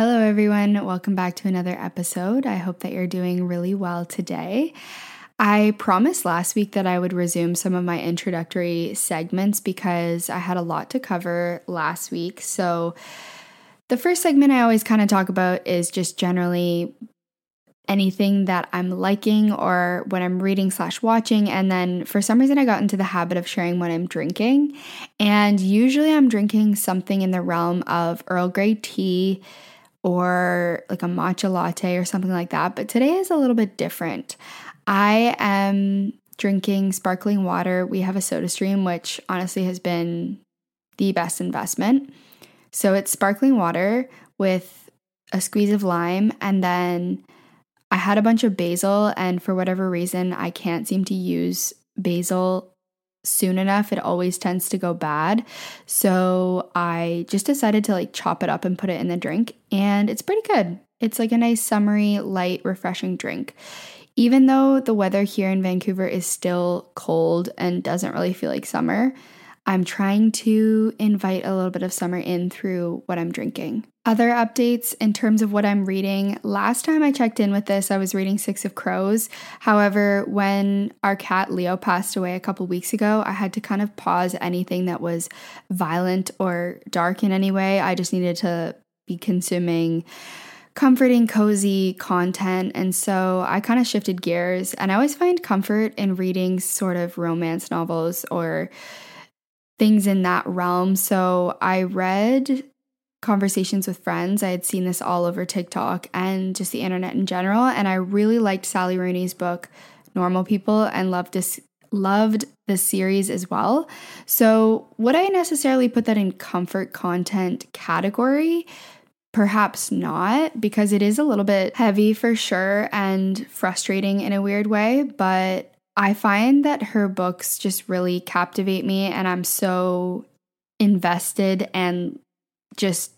Hello, everyone. Welcome back to another episode. I hope that you're doing really well today. I promised last week that I would resume some of my introductory segments because I had a lot to cover last week. So, the first segment I always kind of talk about is just generally anything that I'm liking or what I'm reading slash watching. And then for some reason, I got into the habit of sharing what I'm drinking. And usually, I'm drinking something in the realm of Earl Grey tea or like a matcha latte or something like that. But today is a little bit different. I am drinking sparkling water. We have a soda stream, which honestly has been the best investment. So it's sparkling water with a squeeze of lime, and then I had a bunch of basil, and for whatever reason, I can't seem to use basil soon enough. It always tends to go bad. So I just decided to like chop it up and put it in the drink, and it's pretty good. It's like a nice, summery, light, refreshing drink. Even though the weather here in Vancouver is still cold and doesn't really feel like summer, I'm trying to invite a little bit of summer in through what I'm drinking. Other updates in terms of what I'm reading. Last time I checked in with this, I was reading Six of Crows. However, when our cat Leo passed away a couple weeks ago, I had to kind of pause anything that was violent or dark in any way. I just needed to be consuming comforting, cozy content. And so I kind of shifted gears. And I always find comfort in reading sort of romance novels or things in that realm. So I read Conversations with Friends. I had seen this all over TikTok and just the internet in general. And I really liked Sally Rooney's book, Normal People, and loved this. Loved the series as well. So, would I necessarily put that in comfort content category? Perhaps not, because it is a little bit heavy for sure and frustrating in a weird way. But I find that her books just really captivate me, and I'm so invested and just,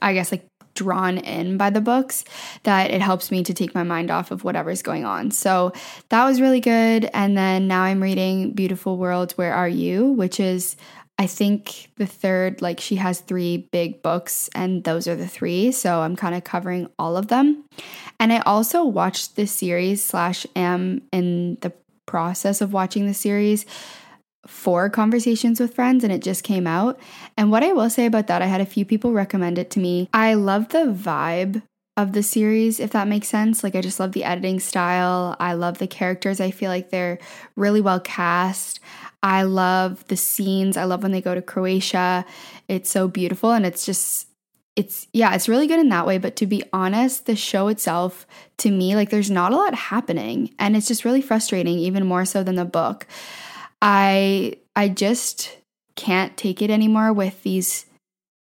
I guess, like drawn in by the books that it helps me to take my mind off of whatever's going on. So that was really good. And then now I'm reading Beautiful World, Where Are You? which is I think the third, like she has three big books, and those are the three. So I'm kind of covering all of them. And I also watched this series, slash, am in the process of watching the series for conversations with friends, and it just came out. And what I will say about that, I had a few people recommend it to me. I love the vibe of the series, if that makes sense. Like, I just love the editing style. I love the characters. I feel like they're really well cast. I love the scenes. I love when they go to Croatia. It's so beautiful and it's just it's yeah, it's really good in that way, but to be honest, the show itself to me like there's not a lot happening and it's just really frustrating even more so than the book. I I just can't take it anymore with these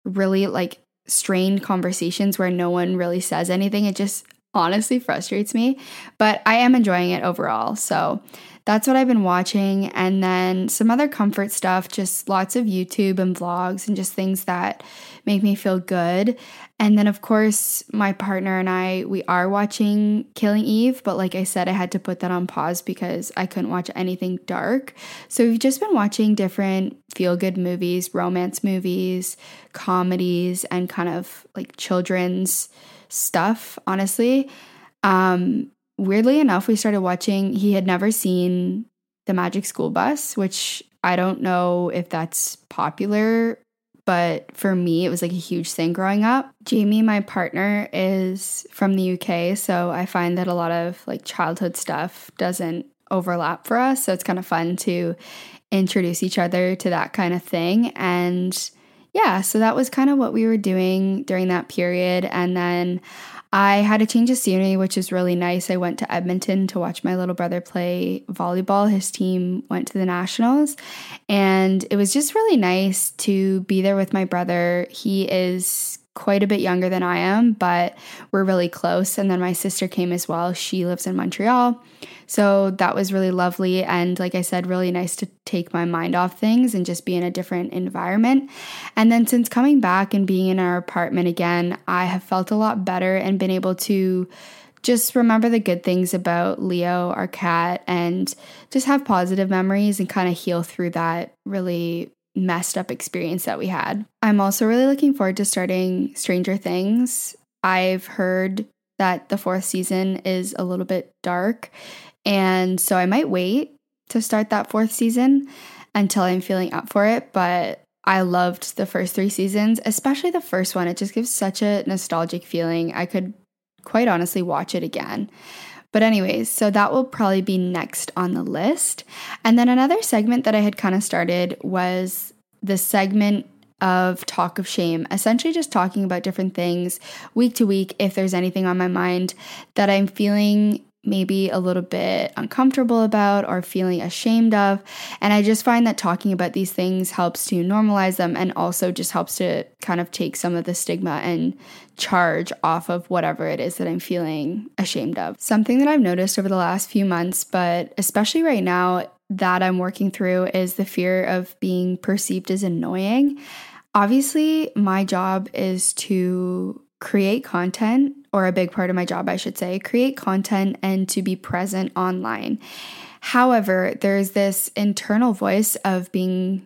really like strained conversations where no one really says anything. It just honestly frustrates me, but I am enjoying it overall. So that's what I've been watching. And then some other comfort stuff, just lots of YouTube and vlogs and just things that make me feel good. And then, of course, my partner and I, we are watching Killing Eve, but like I said, I had to put that on pause because I couldn't watch anything dark. So we've just been watching different feel good movies, romance movies, comedies, and kind of like children's stuff, honestly. Um, weirdly enough, we started watching, he had never seen The Magic School Bus, which I don't know if that's popular but for me, it was like a huge thing growing up. Jamie, my partner, is from the UK, so I find that a lot of like childhood stuff doesn't overlap for us. So it's kind of fun to introduce each other to that kind of thing. And yeah, so that was kind of what we were doing during that period. And then I had a change of scenery, which is really nice. I went to Edmonton to watch my little brother play volleyball. His team went to the Nationals, and it was just really nice to be there with my brother. He is quite a bit younger than I am, but we're really close. And then my sister came as well. She lives in Montreal. So that was really lovely. And like I said, really nice to take my mind off things and just be in a different environment. And then since coming back and being in our apartment again, I have felt a lot better and been able to just remember the good things about Leo, our cat, and just have positive memories and kind of heal through that really messed up experience that we had. I'm also really looking forward to starting Stranger Things. I've heard that the fourth season is a little bit dark, and so I might wait to start that fourth season until I'm feeling up for it. But I loved the first three seasons, especially the first one. It just gives such a nostalgic feeling. I could quite honestly watch it again. But, anyways, so that will probably be next on the list. And then another segment that I had kind of started was the segment of talk of shame, essentially just talking about different things week to week if there's anything on my mind that I'm feeling maybe a little bit uncomfortable about or feeling ashamed of. And I just find that talking about these things helps to normalize them and also just helps to kind of take some of the stigma and charge off of whatever it is that I'm feeling ashamed of. Something that I've noticed over the last few months, but especially right now that I'm working through, is the fear of being perceived as annoying. Obviously, my job is to create content, or a big part of my job, I should say, create content and to be present online. However, there's this internal voice of being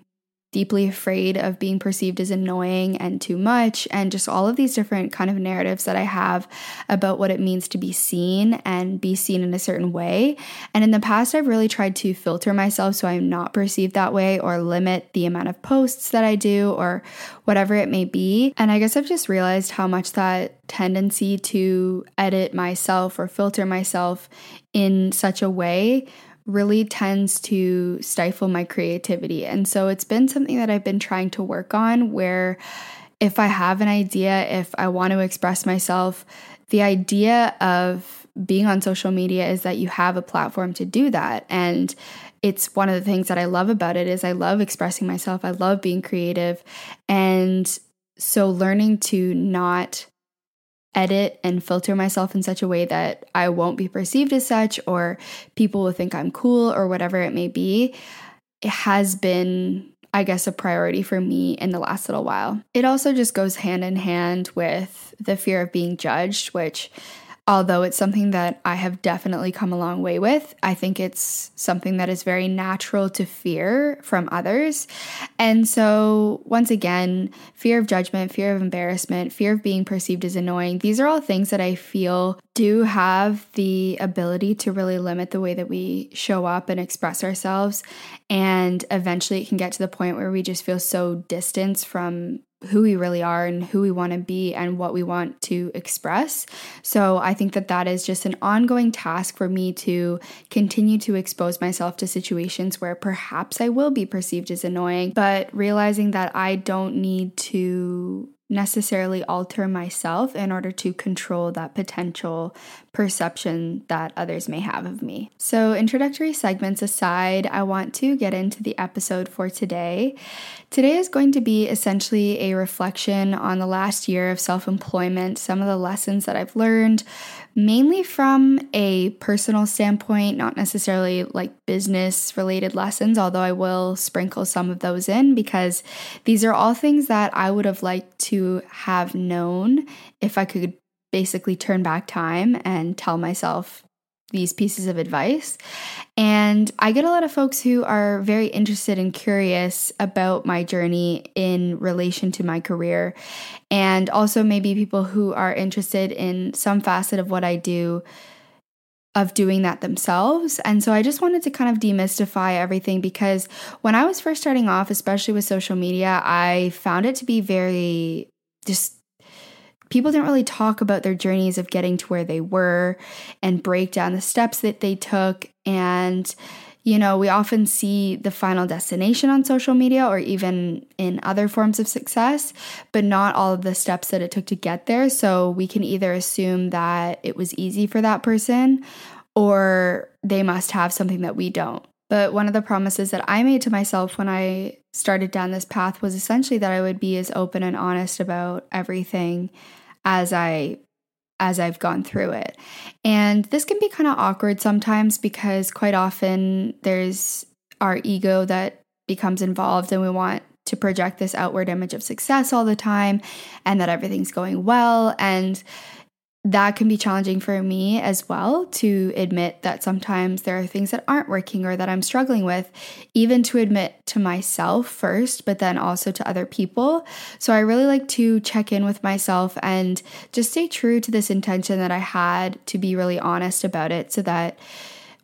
deeply afraid of being perceived as annoying and too much and just all of these different kind of narratives that I have about what it means to be seen and be seen in a certain way. And in the past I've really tried to filter myself so I'm not perceived that way or limit the amount of posts that I do or whatever it may be. And I guess I've just realized how much that tendency to edit myself or filter myself in such a way really tends to stifle my creativity. And so it's been something that I've been trying to work on where if I have an idea, if I want to express myself, the idea of being on social media is that you have a platform to do that. And it's one of the things that I love about it is I love expressing myself. I love being creative. And so learning to not edit and filter myself in such a way that I won't be perceived as such or people will think I'm cool or whatever it may be, it has been, I guess, a priority for me in the last little while. It also just goes hand in hand with the fear of being judged, which although it's something that I have definitely come a long way with. I think it's something that is very natural to fear from others. And so, once again, fear of judgment, fear of embarrassment, fear of being perceived as annoying, these are all things that I feel do have the ability to really limit the way that we show up and express ourselves. And eventually, it can get to the point where we just feel so distanced from who we really are and who we want to be and what we want to express. So I think that that is just an ongoing task for me to continue to expose myself to situations where perhaps I will be perceived as annoying, but realizing that I don't need to necessarily alter myself in order to control that potential perception that others may have of me. So, introductory segments aside, I want to get into the episode for today. Today is going to be essentially a reflection on the last year of self employment, some of the lessons that I've learned, mainly from a personal standpoint, not necessarily like business related lessons, although I will sprinkle some of those in because these are all things that I would have liked to have known if I could basically turn back time and tell myself these pieces of advice. And I get a lot of folks who are very interested and curious about my journey in relation to my career. And also, maybe people who are interested in some facet of what I do of doing that themselves. And so I just wanted to kind of demystify everything because when I was first starting off, especially with social media, I found it to be very just people didn't really talk about their journeys of getting to where they were and break down the steps that they took and you know, we often see the final destination on social media or even in other forms of success, but not all of the steps that it took to get there. So we can either assume that it was easy for that person or they must have something that we don't. But one of the promises that I made to myself when I started down this path was essentially that I would be as open and honest about everything as I as I've gone through it. And this can be kind of awkward sometimes because quite often there's our ego that becomes involved and we want to project this outward image of success all the time and that everything's going well. And that can be challenging for me as well to admit that sometimes there are things that aren't working or that I'm struggling with, even to admit to myself first, but then also to other people. So I really like to check in with myself and just stay true to this intention that I had to be really honest about it so that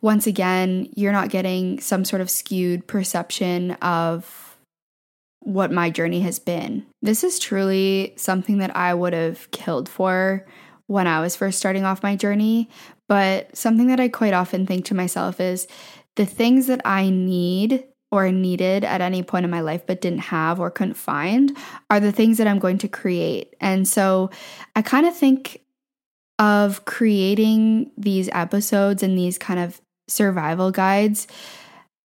once again, you're not getting some sort of skewed perception of what my journey has been. This is truly something that I would have killed for when I was first starting off my journey. But something that I quite often think to myself is the things that I need or needed at any point in my life but didn't have or couldn't find are the things that I'm going to create. And so I kind of think of creating these episodes and these kind of survival guides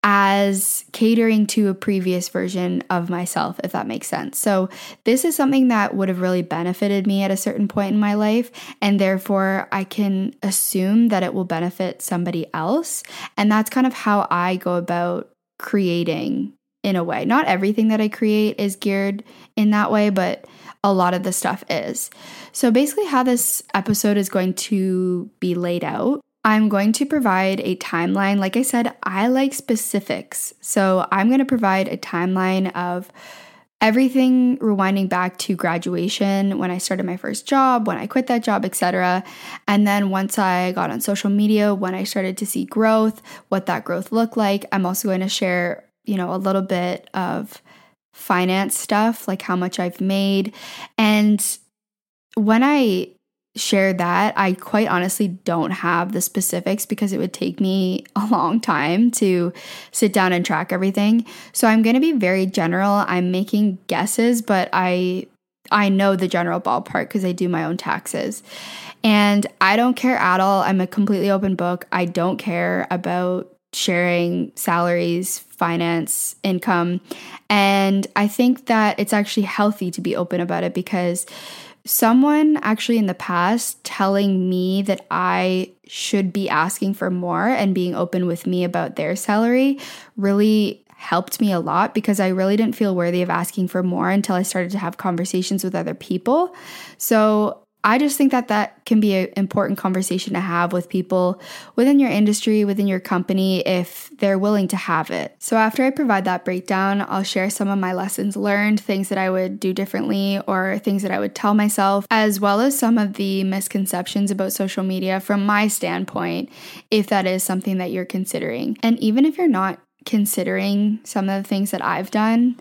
as catering to a previous version of myself, if that makes sense. So, this is something that would have really benefited me at a certain point in my life, and therefore I can assume that it will benefit somebody else. And that's kind of how I go about creating in a way. Not everything that I create is geared in that way, but a lot of the stuff is. So, basically, how this episode is going to be laid out I'm going to provide a timeline. Like I said, I like specifics. So I'm going to provide a timeline of everything rewinding back to graduation, when I started my first job, when I quit that job, etc. And then once I got on social media, when I started to see growth, what that growth looked like. I'm also going to share, you know, a little bit of finance stuff, like how much I've made. And when I share that. I quite honestly don't have the specifics because it would take me a long time to sit down and track everything. So I'm going to be very general. I'm making guesses, but I I know the general ballpark because I do my own taxes. And I don't care at all. I'm a completely open book. I don't care about sharing salaries, finance, income. And I think that it's actually healthy to be open about it because someone actually in the past telling me that I should be asking for more and being open with me about their salary really helped me a lot because I really didn't feel worthy of asking for more until I started to have conversations with other people. So I just think that that can be an important conversation to have with people within your industry, within your company, if they're willing to have it. So, after I provide that breakdown, I'll share some of my lessons learned, things that I would do differently, or things that I would tell myself, as well as some of the misconceptions about social media from my standpoint, if that is something that you're considering. And even if you're not considering some of the things that I've done,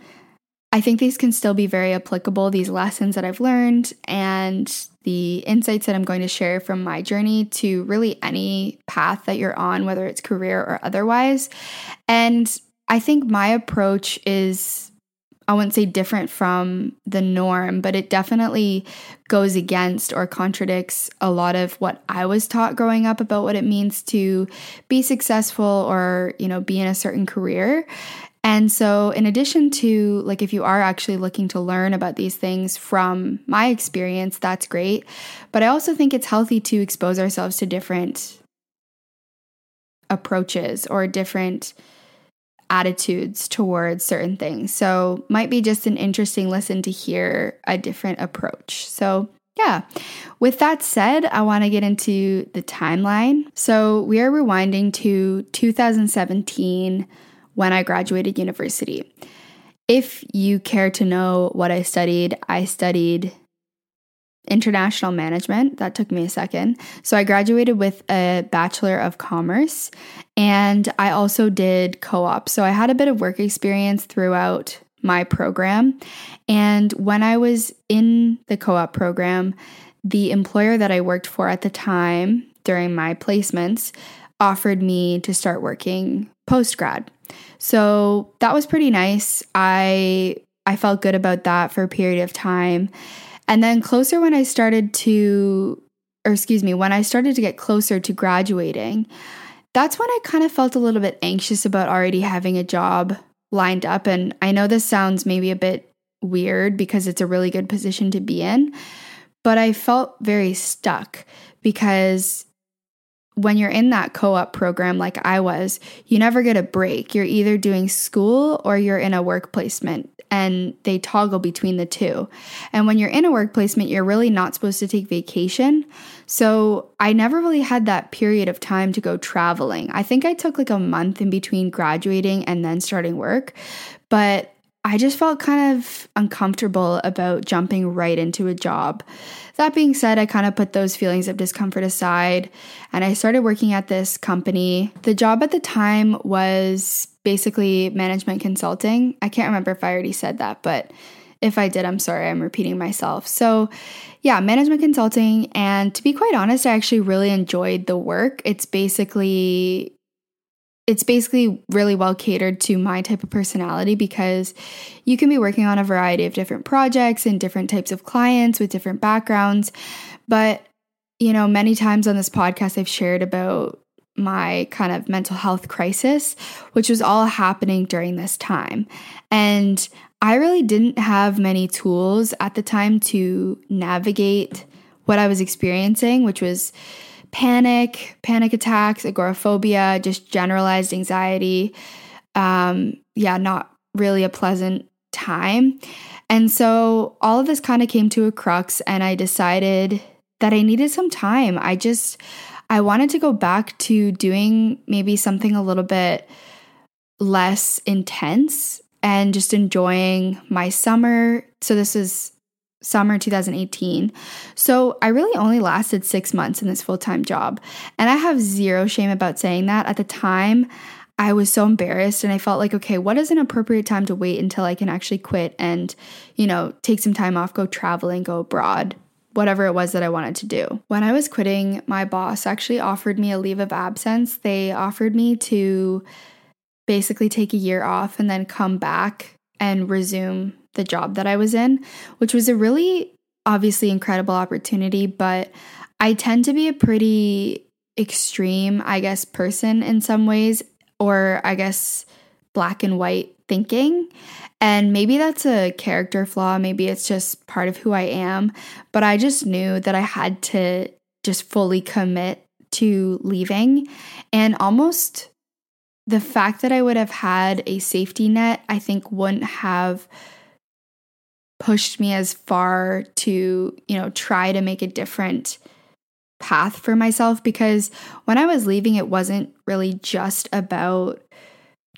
I think these can still be very applicable, these lessons that I've learned and the insights that I'm going to share from my journey to really any path that you're on, whether it's career or otherwise. And I think my approach is, I wouldn't say different from the norm, but it definitely goes against or contradicts a lot of what I was taught growing up about what it means to be successful or, you know, be in a certain career. And so, in addition to like, if you are actually looking to learn about these things from my experience, that's great. But I also think it's healthy to expose ourselves to different approaches or different attitudes towards certain things. So, might be just an interesting listen to hear a different approach. So, yeah. With that said, I want to get into the timeline. So, we are rewinding to 2017 when I graduated university. If you care to know what I studied, I studied international management. That took me a second. So I graduated with a Bachelor of Commerce and I also did co op. So I had a bit of work experience throughout my program. And when I was in the co op program, the employer that I worked for at the time during my placements offered me to start working post grad. So that was pretty nice. I I felt good about that for a period of time. And then closer when I started to or excuse me, when I started to get closer to graduating, that's when I kind of felt a little bit anxious about already having a job lined up and I know this sounds maybe a bit weird because it's a really good position to be in, but I felt very stuck because when you're in that co op program like I was, you never get a break. You're either doing school or you're in a work placement, and they toggle between the two. And when you're in a work placement, you're really not supposed to take vacation. So I never really had that period of time to go traveling. I think I took like a month in between graduating and then starting work, but I just felt kind of uncomfortable about jumping right into a job. That being said, I kind of put those feelings of discomfort aside and I started working at this company. The job at the time was basically management consulting. I can't remember if I already said that, but if I did, I'm sorry, I'm repeating myself. So, yeah, management consulting. And to be quite honest, I actually really enjoyed the work. It's basically it's basically really well catered to my type of personality because you can be working on a variety of different projects and different types of clients with different backgrounds. But, you know, many times on this podcast, I've shared about my kind of mental health crisis, which was all happening during this time. And I really didn't have many tools at the time to navigate what I was experiencing, which was panic, panic attacks, agoraphobia, just generalized anxiety. Um, yeah, not really a pleasant time. And so all of this kind of came to a crux, and I decided that I needed some time. I just, I wanted to go back to doing maybe something a little bit less intense and just enjoying my summer. So this is summer 2018. So I really only lasted six months in this full time job. And I have zero shame about saying that. At the time, I was so embarrassed and I felt like, okay, what is an appropriate time to wait until I can actually quit and, you know, take some time off, go traveling, go abroad, whatever it was that I wanted to do. When I was quitting, my boss actually offered me a leave of absence. They offered me to basically take a year off and then come back and resume the job that I was in, which was a really obviously incredible opportunity. But I tend to be a pretty extreme, I guess, person in some ways, or I guess black and white thinking. And maybe that's a character flaw, maybe it's just part of who I am. But I just knew that I had to just fully commit to leaving and almost the fact that I would have had a safety net, I think wouldn't have pushed me as far to, you know, try to make a different path for myself because when I was leaving, it wasn't really just about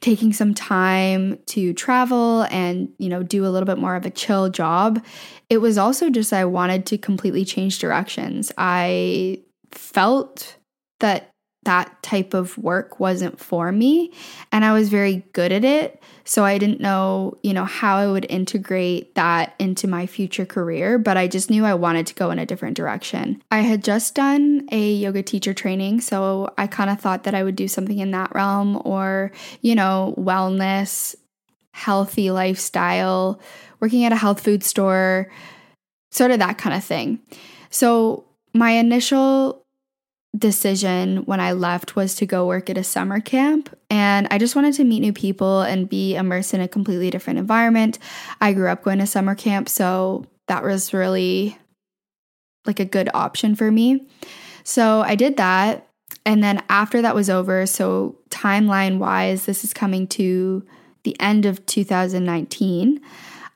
taking some time to travel and, you know, do a little bit more of a chill job. It was also just I wanted to completely change directions. I felt that that type of work wasn't for me and I was very good at it. So I didn't know, you know, how I would integrate that into my future career, but I just knew I wanted to go in a different direction. I had just done a yoga teacher training, so I kind of thought that I would do something in that realm or, you know, wellness, healthy lifestyle, working at a health food store, sort of that kind of thing. So my initial decision when I left was to go work at a summer camp. And I just wanted to meet new people and be immersed in a completely different environment. I grew up going to summer camp, so that was really like a good option for me. So I did that. And then after that was over, so timeline wise, this is coming to the end of 2019.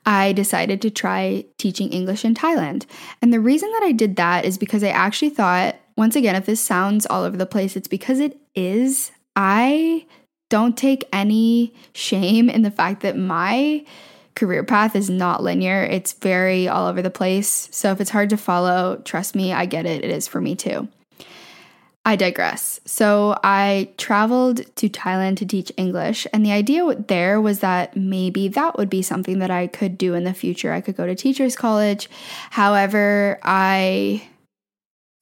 I decided to try teaching English in Thailand. And the reason that I did that is because I actually thought once again, if this sounds all over the place, it's because it is. I don't take any shame in the fact that my career path is not linear. It's very all over the place. So if it's hard to follow, trust me, I get it. It is for me too. I digress. So I traveled to Thailand to teach English, and the idea there was that maybe that would be something that I could do in the future. I could go to teachers college. However, I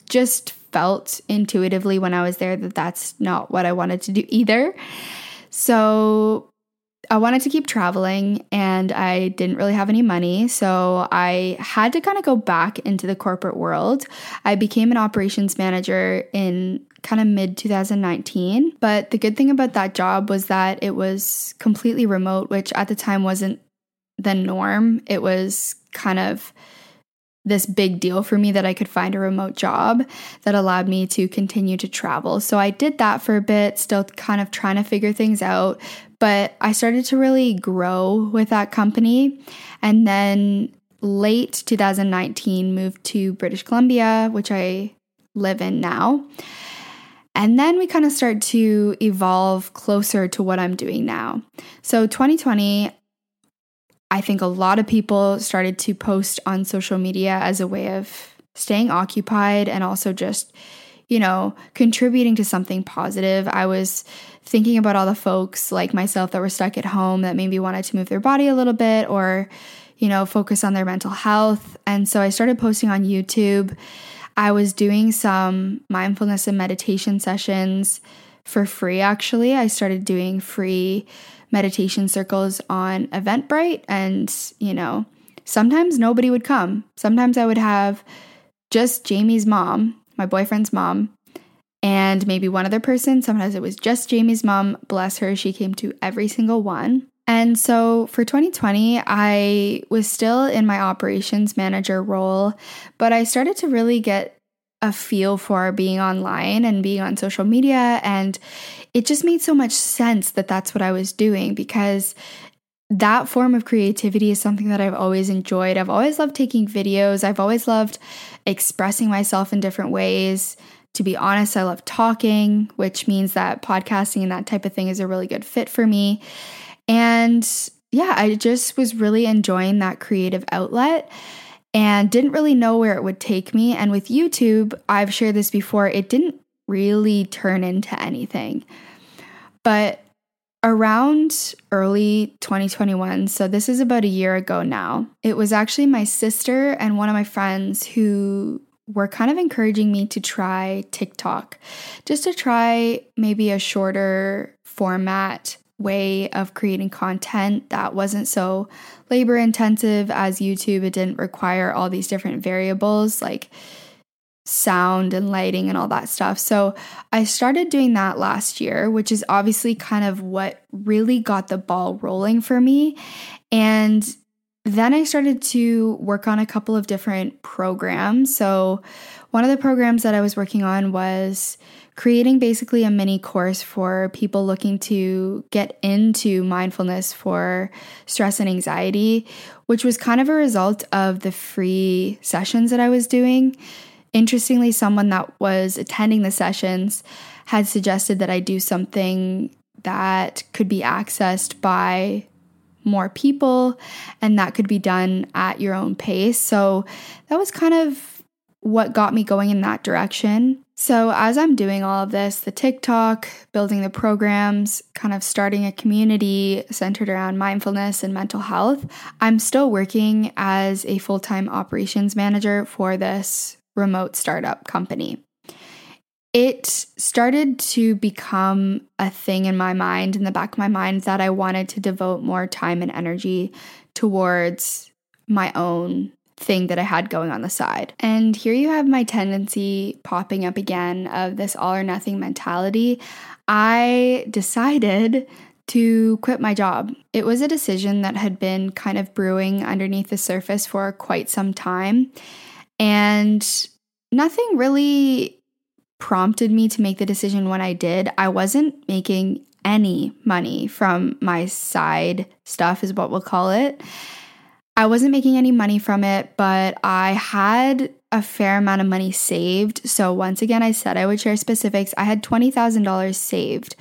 just felt intuitively when I was there that that's not what I wanted to do either. So I wanted to keep traveling and I didn't really have any money. So I had to kind of go back into the corporate world. I became an operations manager in kind of mid 2019. But the good thing about that job was that it was completely remote, which at the time wasn't the norm. It was kind of this big deal for me that I could find a remote job that allowed me to continue to travel. So I did that for a bit, still kind of trying to figure things out. But I started to really grow with that company. And then late 2019, moved to British Columbia, which I live in now. And then we kind of start to evolve closer to what I'm doing now. So 2020, I think a lot of people started to post on social media as a way of staying occupied and also just, you know, contributing to something positive. I was thinking about all the folks like myself that were stuck at home that maybe wanted to move their body a little bit or, you know, focus on their mental health. And so I started posting on YouTube. I was doing some mindfulness and meditation sessions for free, actually. I started doing free meditation circles on Eventbrite. And, you know, sometimes nobody would come. Sometimes I would have just Jamie's mom, my boyfriend's mom, and maybe one other person. Sometimes it was just Jamie's mom. Bless her, she came to every single one. And so for 2020, I was still in my operations manager role, but I started to really get a feel for being online and being on social media. And it just made so much sense that that's what I was doing because that form of creativity is something that I've always enjoyed. I've always loved taking videos, I've always loved expressing myself in different ways. To be honest, I love talking, which means that podcasting and that type of thing is a really good fit for me. And yeah, I just was really enjoying that creative outlet and didn't really know where it would take me. And with YouTube, I've shared this before, it didn't really turn into anything. But around early 2021, so this is about a year ago now, it was actually my sister and one of my friends who were kind of encouraging me to try TikTok, just to try maybe a shorter format way of creating content that wasn't so labor intensive as YouTube. It didn't require all these different variables like sound and lighting and all that stuff. So I started doing that last year, which is obviously kind of what really got the ball rolling for me. And then I started to work on a couple of different programs. So one of the programs that I was working on was creating basically a mini course for people looking to get into mindfulness for stress and anxiety, which was kind of a result of the free sessions that I was doing. Interestingly, someone that was attending the sessions had suggested that I do something that could be accessed by more people and that could be done at your own pace. So that was kind of what got me going in that direction. So, as I'm doing all of this the TikTok, building the programs, kind of starting a community centered around mindfulness and mental health, I'm still working as a full time operations manager for this remote startup company. It started to become a thing in my mind, in the back of my mind, that I wanted to devote more time and energy towards my own thing that I had going on the side. And here you have my tendency popping up again of this all or nothing mentality. I decided to quit my job. It was a decision that had been kind of brewing underneath the surface for quite some time. And nothing really prompted me to make the decision when I did. I wasn't making any money from my side stuff, is what we'll call it. I wasn't making any money from it, but I had a fair amount of money saved. So, once again, I said I would share specifics. I had $20,000 saved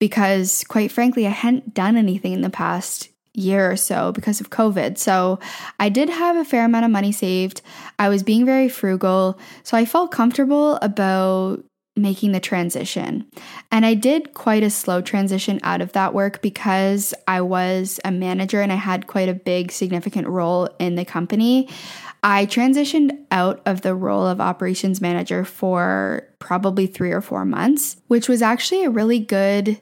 because, quite frankly, I hadn't done anything in the past year or so because of COVID. So I did have a fair amount of money saved. I was being very frugal. So I felt comfortable about making the transition. And I did quite a slow transition out of that work because I was a manager and I had quite a big, significant role in the company. I transitioned out of the role of operations manager for probably three or four months, which was actually a really good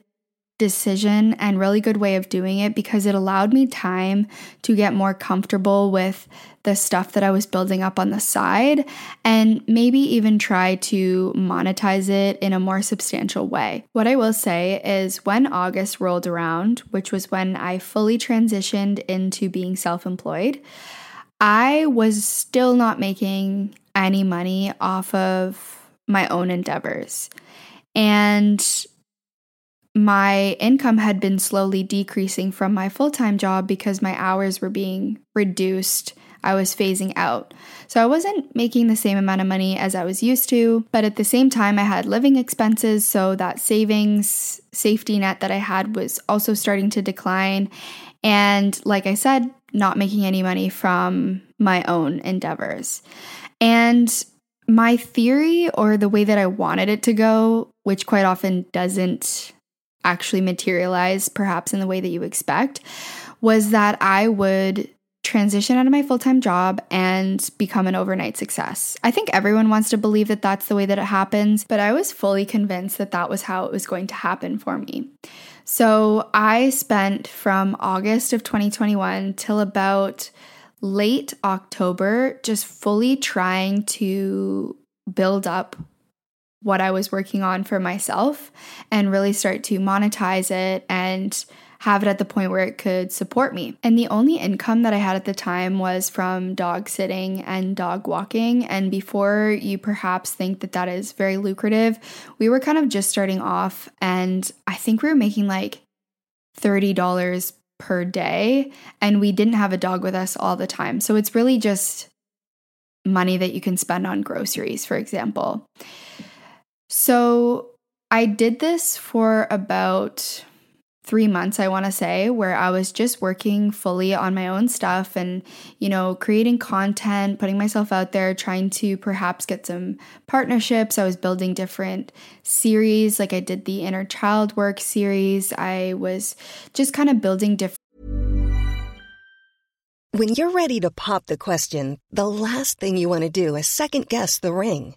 decision and really good way of doing it because it allowed me time to get more comfortable with the stuff that I was building up on the side and maybe even try to monetize it in a more substantial way. What I will say is when August rolled around, which was when I fully transitioned into being self employed, I was still not making any money off of my own endeavors. And my income had been slowly decreasing from my full time job because my hours were being reduced. I was phasing out. So I wasn't making the same amount of money as I was used to, but at the same time, I had living expenses. So that savings safety net that I had was also starting to decline. And like I said, not making any money from my own endeavors. And my theory or the way that I wanted it to go, which quite often doesn't actually materialize perhaps in the way that you expect, was that I would transition out of my full time job and become an overnight success. I think everyone wants to believe that that's the way that it happens, but I was fully convinced that that was how it was going to happen for me. So I spent from August of 2021 till about late October just fully trying to build up what I was working on for myself and really start to monetize it and have it at the point where it could support me. And the only income that I had at the time was from dog sitting and dog walking. And before you perhaps think that that is very lucrative, we were kind of just starting off. And I think we were making like $30 per day. And we didn't have a dog with us all the time. So it's really just money that you can spend on groceries, for example. So I did this for about three months, I want to say, where I was just working fully on my own stuff and, you know, creating content, putting myself out there, trying to perhaps get some partnerships. I was building different series, like I did the inner child work series. I was just kind of building different. When you're ready to pop the question, the last thing you want to do is second guess the ring.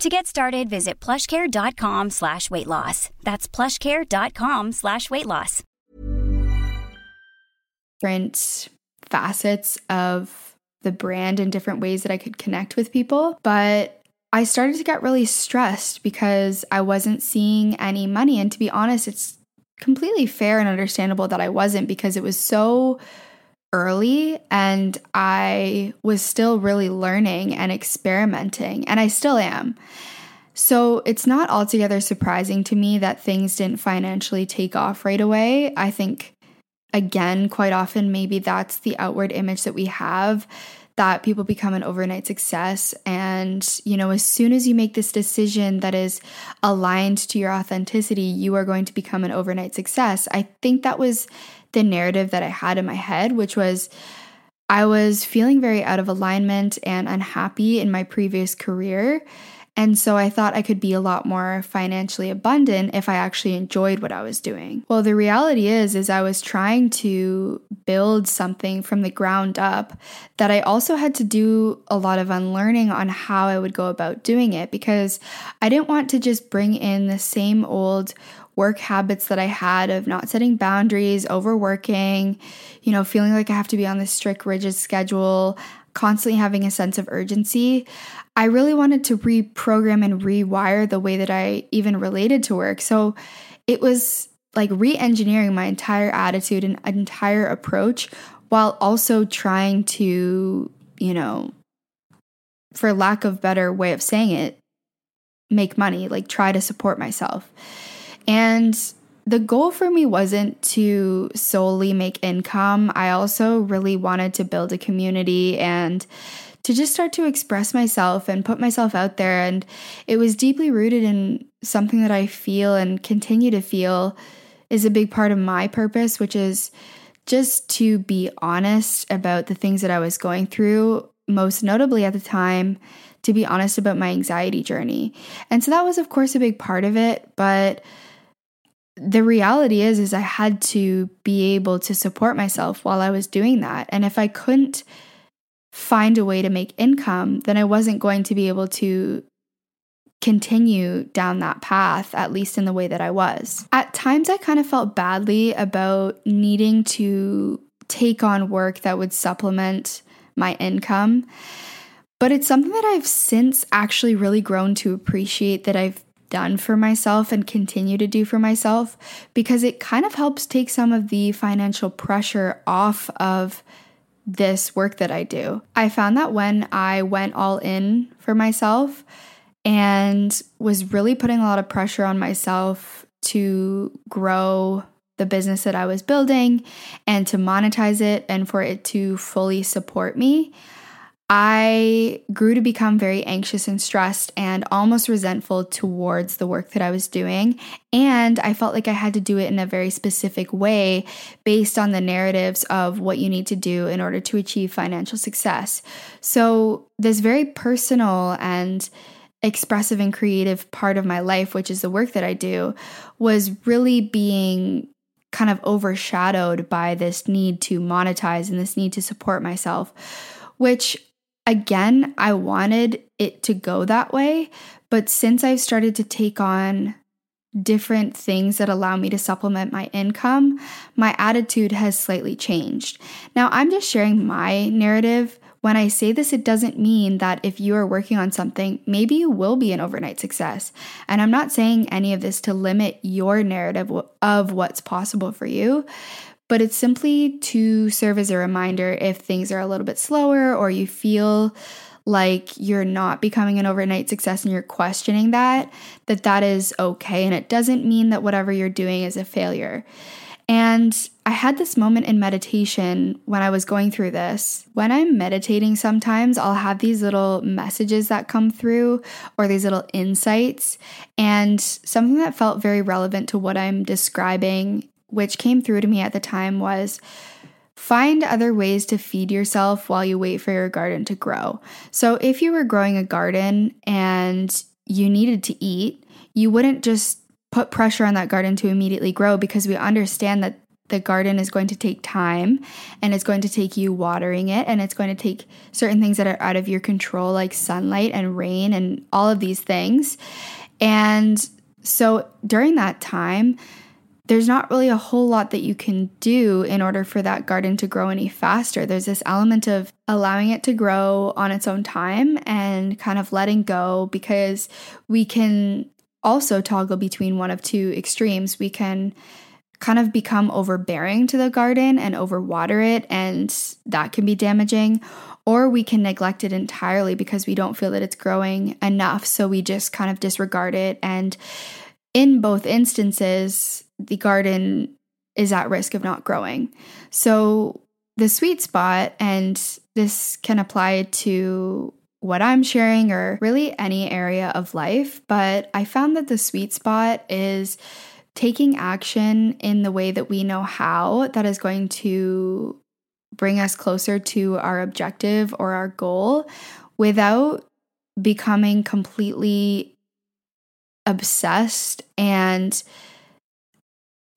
To get started, visit plushcare.com slash weight loss. That's plushcare.com slash weight loss. Different facets of the brand and different ways that I could connect with people. But I started to get really stressed because I wasn't seeing any money. And to be honest, it's completely fair and understandable that I wasn't because it was so early and I was still really learning and experimenting, and I still am. So it's not altogether surprising to me that things didn't financially take off right away. I think, again, quite often, maybe that's the outward image that we have that people become an overnight success. And, you know, as soon as you make this decision that is aligned to your authenticity, you are going to become an overnight success. I think that was the narrative that I had in my head, which was I was feeling very out of alignment and unhappy in my previous career. And so I thought I could be a lot more financially abundant if I actually enjoyed what I was doing. Well, the reality is is I was trying to build something from the ground up that I also had to do a lot of unlearning on how I would go about doing it because I didn't want to just bring in the same old work habits that I had of not setting boundaries, overworking, you know, feeling like I have to be on this strict rigid schedule, constantly having a sense of urgency. I really wanted to reprogram and rewire the way that I even related to work. So it was like re engineering my entire attitude and entire approach while also trying to, you know, for lack of better way of saying it, make money, like try to support myself. And the goal for me wasn't to solely make income. I also really wanted to build a community and to just start to express myself and put myself out there. And it was deeply rooted in something that I feel and continue to feel is a big part of my purpose, which is just to be honest about the things that I was going through, most notably at the time, to be honest about my anxiety journey. And so that was, of course, a big part of it. But the reality is is I had to be able to support myself while I was doing that. And if I couldn't find a way to make income, then I wasn't going to be able to continue down that path, at least in the way that I was. At times, I kind of felt badly about needing to take on work that would supplement my income. But it's something that I've since actually really grown to appreciate that I've done for myself and continue to do for myself because it kind of helps take some of the financial pressure off of this work that I do. I found that when I went all in for myself and was really putting a lot of pressure on myself to grow the business that I was building and to monetize it and for it to fully support me, I grew to become very anxious and stressed and almost resentful towards the work that I was doing. And I felt like I had to do it in a very specific way based on the narratives of what you need to do in order to achieve financial success. So, this very personal and expressive and creative part of my life, which is the work that I do, was really being kind of overshadowed by this need to monetize and this need to support myself, which Again, I wanted it to go that way, but since I've started to take on different things that allow me to supplement my income, my attitude has slightly changed. Now, I'm just sharing my narrative. When I say this, it doesn't mean that if you are working on something, maybe you will be an overnight success. And I'm not saying any of this to limit your narrative of what's possible for you but it's simply to serve as a reminder if things are a little bit slower or you feel like you're not becoming an overnight success and you're questioning that that that is okay and it doesn't mean that whatever you're doing is a failure and I had this moment in meditation when I was going through this. When I'm meditating, sometimes I'll have these little messages that come through or these little insights. And something that felt very relevant to what I'm describing which came through to me at the time was find other ways to feed yourself while you wait for your garden to grow. So, if you were growing a garden and you needed to eat, you wouldn't just put pressure on that garden to immediately grow because we understand that the garden is going to take time and it's going to take you watering it and it's going to take certain things that are out of your control like sunlight and rain and all of these things. And so during that time, there's not really a whole lot that you can do in order for that garden to grow any faster. There's this element of allowing it to grow on its own time and kind of letting go because we can also toggle between one of two extremes. We can kind of become overbearing to the garden and overwater it, and that can be damaging. Or we can neglect it entirely because we don't feel that it's growing enough. So we just kind of disregard it. And in both instances, the garden is at risk of not growing. So the sweet spot, and this can apply to what I'm sharing or really any area of life, but I found that the sweet spot is taking action in the way that we know how that is going to bring us closer to our objective or our goal without becoming completely obsessed and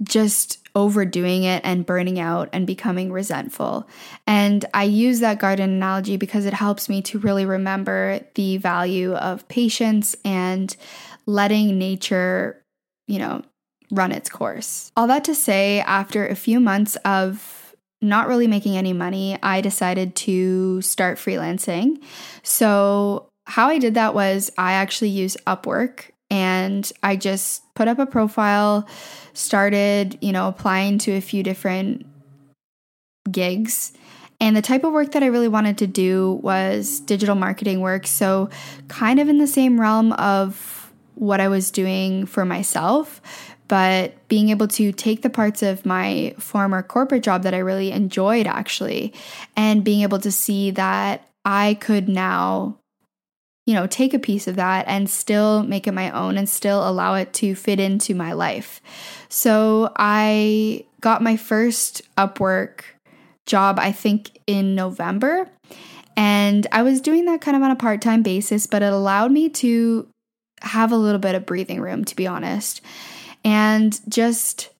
just overdoing it and burning out and becoming resentful. And I use that garden analogy because it helps me to really remember the value of patience and letting nature, you know, run its course. All that to say, after a few months of not really making any money, I decided to start freelancing. So, how I did that was I actually used Upwork and I just put up a profile, started, you know, applying to a few different gigs. And the type of work that I really wanted to do was digital marketing work. So, kind of in the same realm of what I was doing for myself, but being able to take the parts of my former corporate job that I really enjoyed actually, and being able to see that I could now you know, take a piece of that and still make it my own and still allow it to fit into my life. So I got my first Upwork job, I think, in November. And I was doing that kind of on a part time basis, but it allowed me to have a little bit of breathing room, to be honest, and just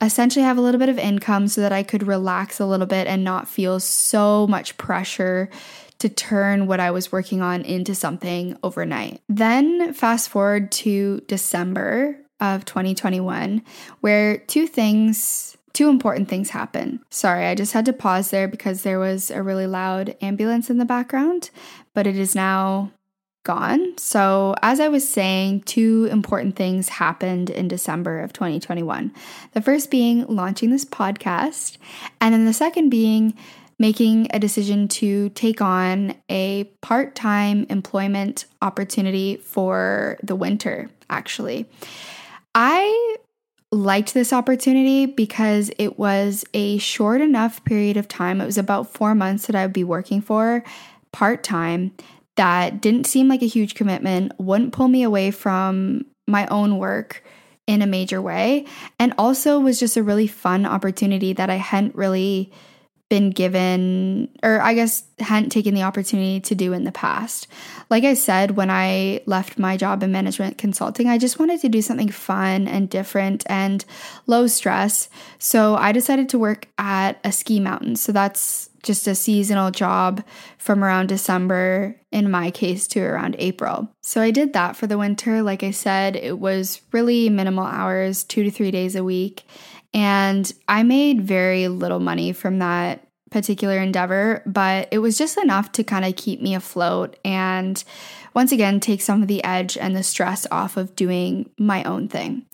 essentially have a little bit of income so that I could relax a little bit and not feel so much pressure to turn what I was working on into something overnight. Then, fast forward to December of 2021, where two things two important things happen. Sorry, I just had to pause there because there was a really loud ambulance in the background, but it is now gone. So, as I was saying, two important things happened in December of 2021. The first being launching this podcast, and then the second being making a decision to take on a part time employment opportunity for the winter, actually. I liked this opportunity because it was a short enough period of time. It was about four months that I would be working for part time that didn't seem like a huge commitment, wouldn't pull me away from my own work in a major way, and also was just a really fun opportunity that I hadn't really been given, or I guess hadn't taken the opportunity to do in the past. Like I said, when I left my job in management consulting, I just wanted to do something fun and different and low stress. So I decided to work at a ski mountain. So that's just a seasonal job from around December, in my case, to around April. So I did that for the winter. Like I said, it was really minimal hours, two to three days a week. And I made very little money from that particular endeavor, but it was just enough to kind of keep me afloat and once again take some of the edge and the stress off of doing my own thing.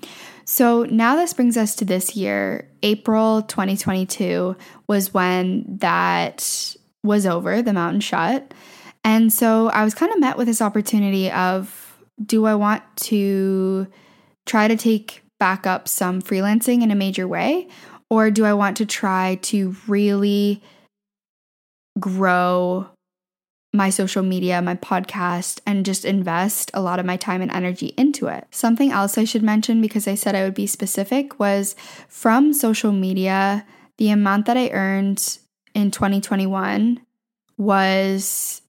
So now this brings us to this year. April 2022 was when that was over, the mountain shut. And so I was kind of met with this opportunity of do I want to try to take back up some freelancing in a major way? Or do I want to try to really grow my social media, my podcast, and just invest a lot of my time and energy into it. Something else I should mention because I said I would be specific was from social media, the amount that I earned in 2021 was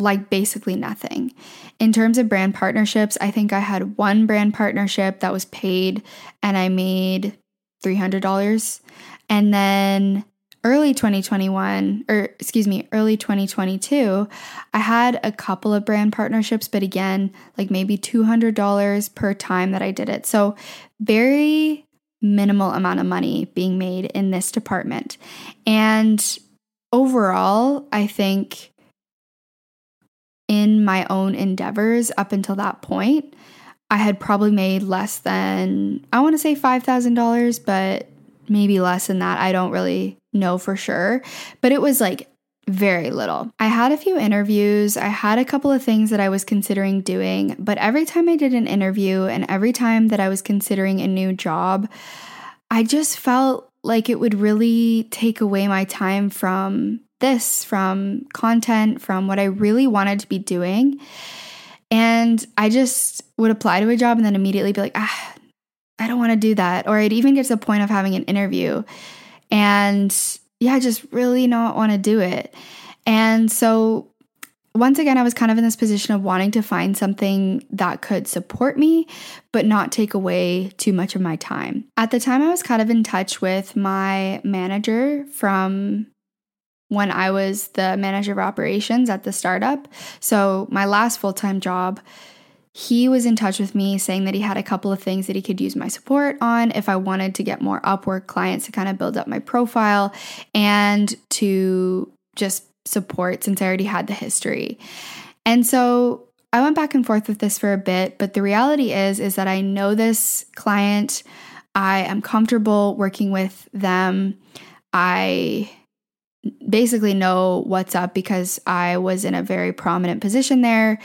like basically nothing. In terms of brand partnerships, I think I had one brand partnership that was paid and I made $300. And then early 2021, or excuse me, early 2022, I had a couple of brand partnerships, but again, like maybe $200 per time that I did it. So, very minimal amount of money being made in this department. And overall, I think in my own endeavors up until that point, I had probably made less than, I want to say $5,000, but maybe less than that. I don't really know for sure. But it was like very little. I had a few interviews, I had a couple of things that I was considering doing, but every time I did an interview and every time that I was considering a new job, I just felt like it would really take away my time from this, from content, from what I really wanted to be doing. And I just would apply to a job and then immediately be like, ah, I don't want to do that. Or I'd even get to the point of having an interview and yeah, just really not want to do it. And so once again, I was kind of in this position of wanting to find something that could support me, but not take away too much of my time. At the time, I was kind of in touch with my manager from when I was the manager of operations at the startup. So, my last full time job, he was in touch with me saying that he had a couple of things that he could use my support on if I wanted to get more Upwork clients to kind of build up my profile and to just support since I already had the history. And so I went back and forth with this for a bit, but the reality is is that I know this client. I am comfortable working with them. I basically know what's up because I was in a very prominent position there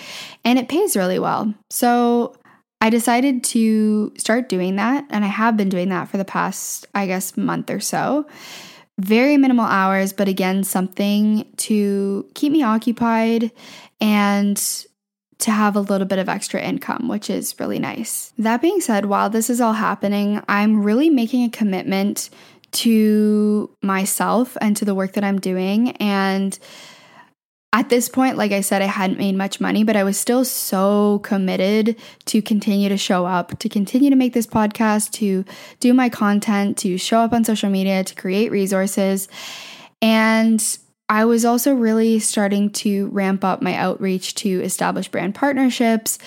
and it pays really well. So I decided to start doing that and I have been doing that for the past, I guess, month or so. Very minimal hours, but again, something to keep me occupied and to have a little bit of extra income, which is really nice. That being said, while this is all happening, I'm really making a commitment to myself and to the work that I'm doing. And at this point, like I said, I hadn't made much money, but I was still so committed to continue to show up, to continue to make this podcast, to do my content, to show up on social media, to create resources. And I was also really starting to ramp up my outreach to establish brand partnerships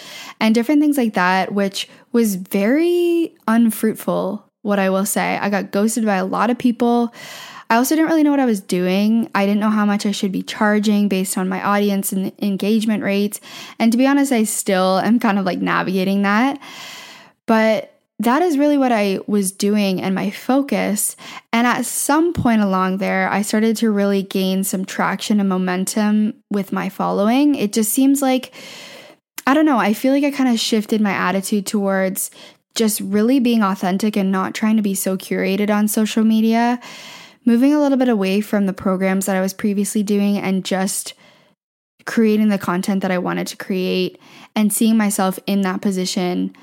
and different things like that, which was very unfruitful what I will say. I got ghosted by a lot of people. I also didn't really know what I was doing. I didn't know how much I should be charging based on my audience and engagement rates. And to be honest, I still am kind of like navigating that. But that is really what I was doing and my focus. And at some point along there, I started to really gain some traction and momentum with my following. It just seems like, I don't know, I feel like I kind of shifted my attitude towards just really being authentic and not trying to be so curated on social media, moving a little bit away from the programs that I was previously doing and just creating the content that I wanted to create and seeing myself in that position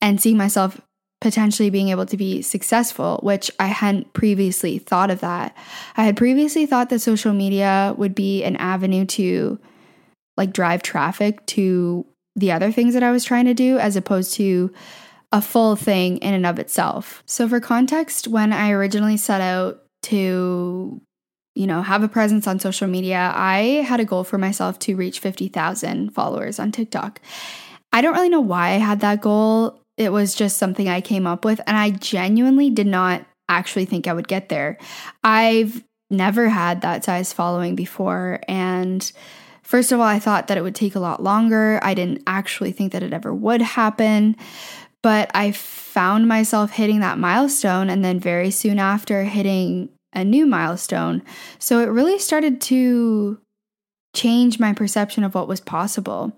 and seeing myself potentially being able to be successful, which I hadn't previously thought of that. I had previously thought that social media would be an avenue to like drive traffic to the other things that I was trying to do as opposed to a full thing in and of itself. So, for context, when I originally set out to, you know, have a presence on social media, I had a goal for myself to reach 50,000 followers on TikTok. I don't really know why I had that goal. It was just something I came up with, and I genuinely did not actually think I would get there. I've never had that size following before, and First of all, I thought that it would take a lot longer. I didn't actually think that it ever would happen. But I found myself hitting that milestone and then very soon after hitting a new milestone. So it really started to change my perception of what was possible.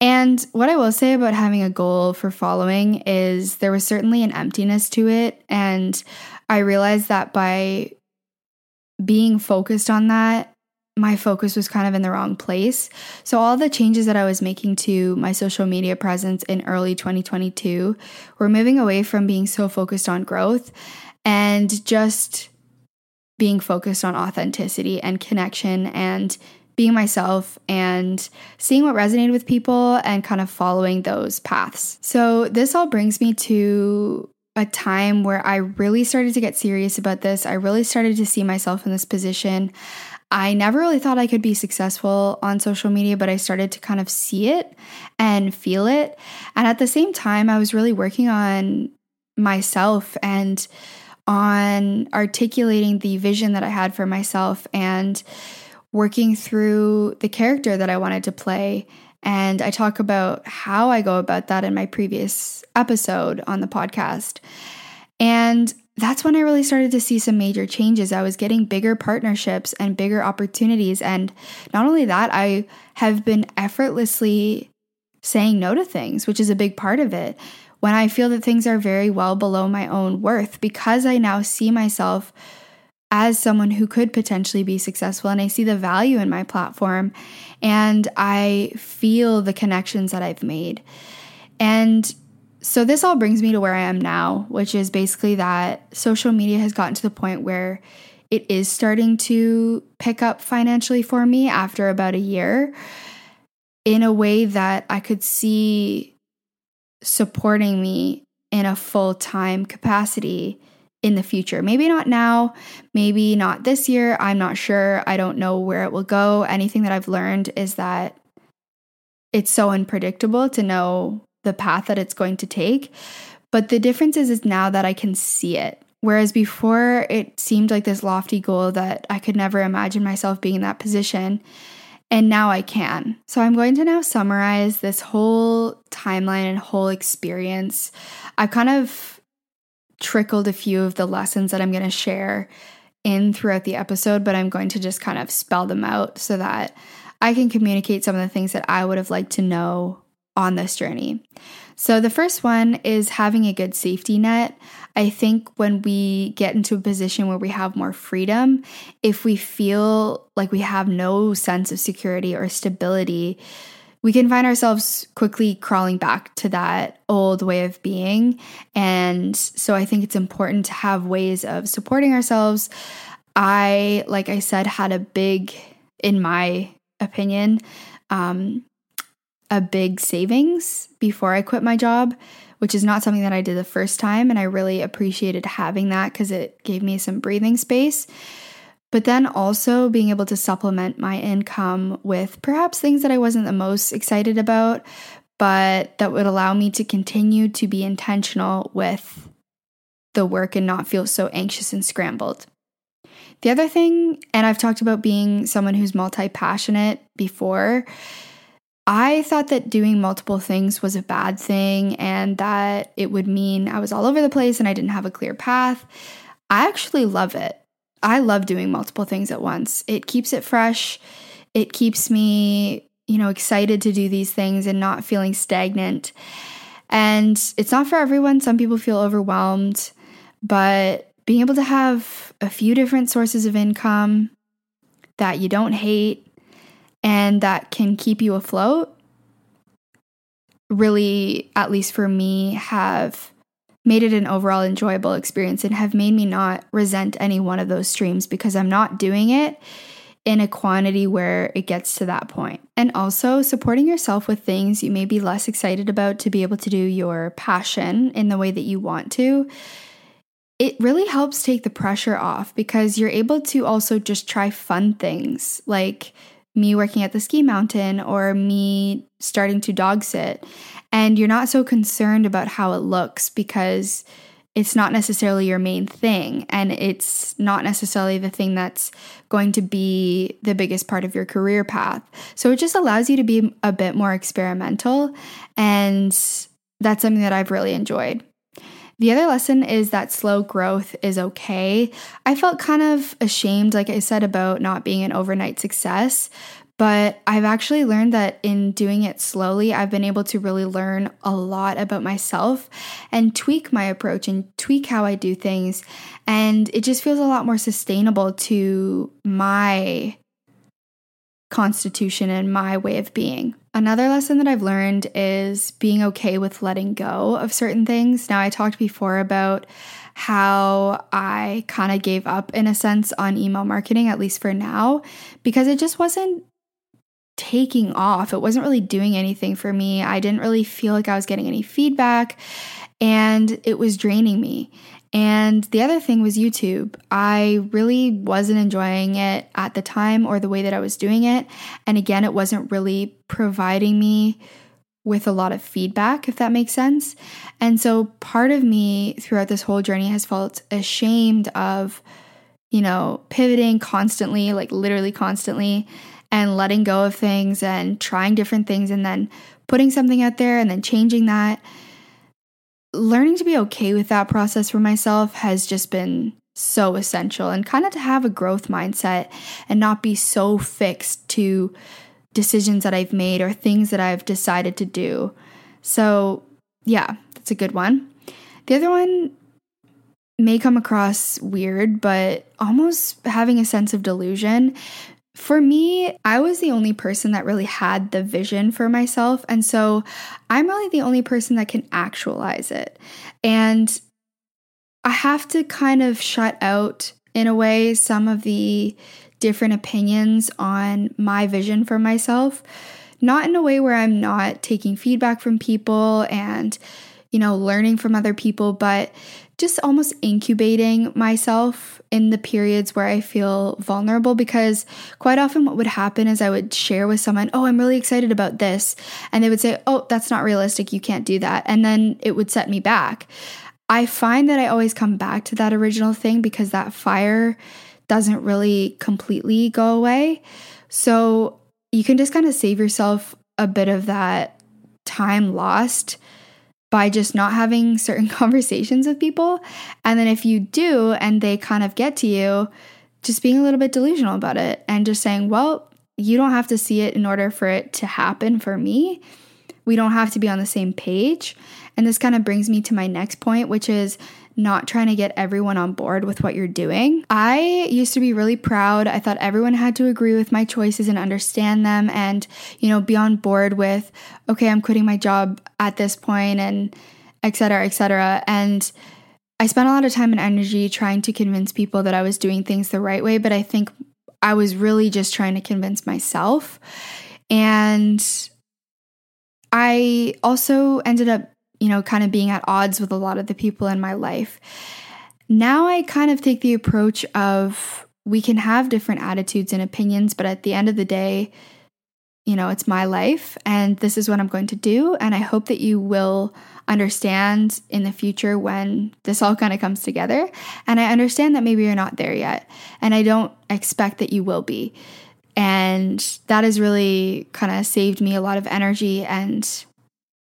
And what I will say about having a goal for following is there was certainly an emptiness to it. And I realized that by being focused on that my focus was kind of in the wrong place. So, all the changes that I was making to my social media presence in early 2022 were moving away from being so focused on growth and just being focused on authenticity and connection and being myself and seeing what resonated with people and kind of following those paths. So, this all brings me to a time where I really started to get serious about this. I really started to see myself in this position. I never really thought I could be successful on social media, but I started to kind of see it and feel it. And at the same time, I was really working on myself and on articulating the vision that I had for myself and working through the character that I wanted to play. And I talk about how I go about that in my previous episode on the podcast. And that's when I really started to see some major changes. I was getting bigger partnerships and bigger opportunities. And not only that, I have been effortlessly saying no to things, which is a big part of it. When I feel that things are very well below my own worth, because I now see myself as someone who could potentially be successful and I see the value in my platform and I feel the connections that I've made. And so this all brings me to where I am now, which is basically that social media has gotten to the point where it is starting to pick up financially for me after about a year in a way that I could see supporting me in a full time capacity in the future. Maybe not now, maybe not this year. I'm not sure. I don't know where it will go. Anything that I've learned is that it's so unpredictable to know the path that it's going to take. But the difference is, is now that I can see it. Whereas before, it seemed like this lofty goal that I could never imagine myself being in that position. And now I can. So I'm going to now summarize this whole timeline and whole experience. I've kind of trickled a few of the lessons that I'm going to share in throughout the episode, but I'm going to just kind of spell them out so that I can communicate some of the things that I would have liked to know on this journey. So, the first one is having a good safety net. I think when we get into a position where we have more freedom, if we feel like we have no sense of security or stability, we can find ourselves quickly crawling back to that old way of being. And so I think it's important to have ways of supporting ourselves. I, like I said, had a big, in my opinion, um, a big savings before I quit my job, which is not something that I did the first time. And I really appreciated having that because it gave me some breathing space. But then also being able to supplement my income with perhaps things that I wasn't the most excited about, but that would allow me to continue to be intentional with the work and not feel so anxious and scrambled. The other thing, and I've talked about being someone who's multi passionate before, I thought that doing multiple things was a bad thing and that it would mean I was all over the place and I didn't have a clear path. I actually love it. I love doing multiple things at once. It keeps it fresh. It keeps me, you know, excited to do these things and not feeling stagnant. And it's not for everyone. Some people feel overwhelmed, but being able to have a few different sources of income that you don't hate and that can keep you afloat really, at least for me, have made it an overall enjoyable experience and have made me not resent any one of those streams because I'm not doing it in a quantity where it gets to that point. And also supporting yourself with things you may be less excited about to be able to do your passion in the way that you want to. It really helps take the pressure off because you're able to also just try fun things like me working at the ski mountain or me starting to dog sit. And you're not so concerned about how it looks because it's not necessarily your main thing and it's not necessarily the thing that's going to be the biggest part of your career path. So it just allows you to be a bit more experimental and that's something that I've really enjoyed. The other lesson is that slow growth is okay. I felt kind of ashamed, like I said, about not being an overnight success. But I've actually learned that in doing it slowly, I've been able to really learn a lot about myself and tweak my approach and tweak how I do things. And it just feels a lot more sustainable to my constitution and my way of being. Another lesson that I've learned is being okay with letting go of certain things. Now, I talked before about how I kind of gave up in a sense on email marketing, at least for now, because it just wasn't taking off. It wasn't really doing anything for me. I didn't really feel like I was getting any feedback, and it was draining me. And the other thing was YouTube. I really wasn't enjoying it at the time or the way that I was doing it. And again, it wasn't really providing me with a lot of feedback, if that makes sense. And so part of me throughout this whole journey has felt ashamed of, you know, pivoting constantly, like literally constantly, and letting go of things and trying different things and then putting something out there and then changing that. Learning to be okay with that process for myself has just been so essential and kind of to have a growth mindset and not be so fixed to decisions that I've made or things that I've decided to do. So, yeah, that's a good one. The other one may come across weird, but almost having a sense of delusion. For me, I was the only person that really had the vision for myself. And so I'm really the only person that can actualize it. And I have to kind of shut out, in a way, some of the different opinions on my vision for myself. Not in a way where I'm not taking feedback from people and, you know, learning from other people, but just almost incubating myself in the periods where I feel vulnerable because quite often what would happen is I would share with someone, Oh, I'm really excited about this. And they would say, Oh, that's not realistic. You can't do that. And then it would set me back. I find that I always come back to that original thing because that fire doesn't really completely go away. So you can just kind of save yourself a bit of that time lost by just not having certain conversations with people. And then if you do and they kind of get to you, just being a little bit delusional about it and just saying, well, you don't have to see it in order for it to happen for me. We don't have to be on the same page. And this kind of brings me to my next point, which is not trying to get everyone on board with what you're doing. I used to be really proud. I thought everyone had to agree with my choices and understand them and, you know, be on board with, okay, I'm quitting my job at this point and et cetera, et cetera. And I spent a lot of time and energy trying to convince people that I was doing things the right way, but I think I was really just trying to convince myself. And I also ended up you know, kind of being at odds with a lot of the people in my life. Now I kind of take the approach of we can have different attitudes and opinions, but at the end of the day, you know, it's my life and this is what I'm going to do. And I hope that you will understand in the future when this all kind of comes together. And I understand that maybe you're not there yet. And I don't expect that you will be. And that has really kind of saved me a lot of energy and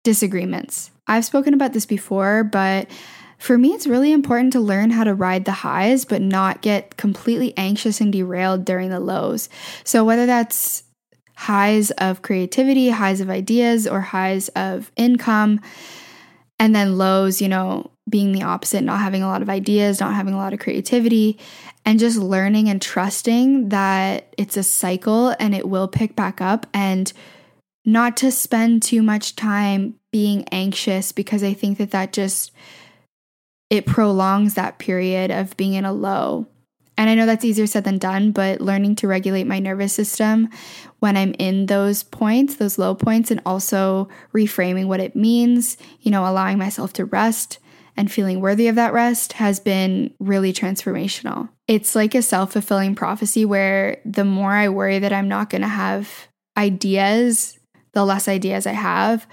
disagreements. I've spoken about this before, but for me, it's really important to learn how to ride the highs, but not get completely anxious and derailed during the lows. So, whether that's highs of creativity, highs of ideas, or highs of income, and then lows, you know, being the opposite, not having a lot of ideas, not having a lot of creativity, and just learning and trusting that it's a cycle and it will pick back up and not to spend too much time being anxious because I think that that just it prolongs that period of being in a low. And I know that's easier said than done, but learning to regulate my nervous system when I'm in those points, those low points, and also reframing what it means, you know, allowing myself to rest and feeling worthy of that rest has been really transformational. It's like a self fulfilling prophecy where the more I worry that I'm not going to have ideas the less ideas I have.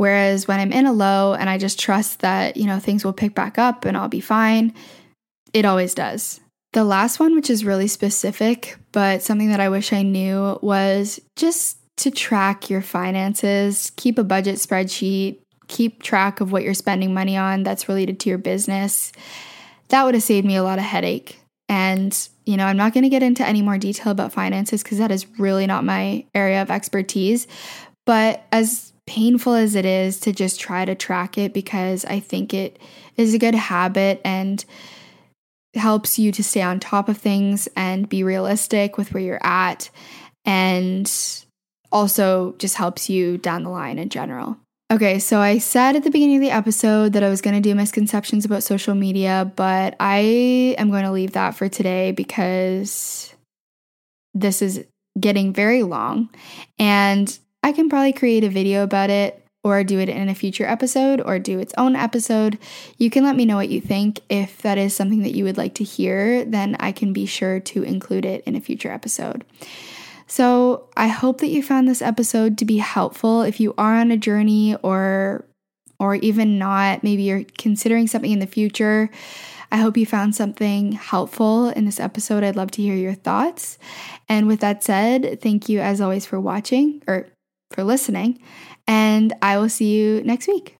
Whereas when I'm in a low and I just trust that, you know, things will pick back up and I'll be fine, it always does. The last one, which is really specific, but something that I wish I knew was just to track your finances, keep a budget spreadsheet, keep track of what you're spending money on that's related to your business. That would have saved me a lot of headache. And you know, I'm not going to get into any more detail about finances because that is really not my area of expertise. But as painful as it is to just try to track it, because I think it is a good habit and helps you to stay on top of things and be realistic with where you're at, and also just helps you down the line in general. Okay, so I said at the beginning of the episode that I was going to do misconceptions about social media, but I am going to leave that for today because this is getting very long. And I can probably create a video about it or do it in a future episode or do its own episode. You can let me know what you think. If that is something that you would like to hear, then I can be sure to include it in a future episode. So I hope that you found this episode to be helpful if you are on a journey or or even not, maybe you're considering something in the future. I hope you found something helpful in this episode. I'd love to hear your thoughts. And with that said, thank you as always for watching or for listening, and I will see you next week.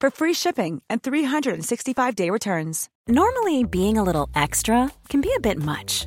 for free shipping and 365-day returns. Normally, being a little extra can be a bit much.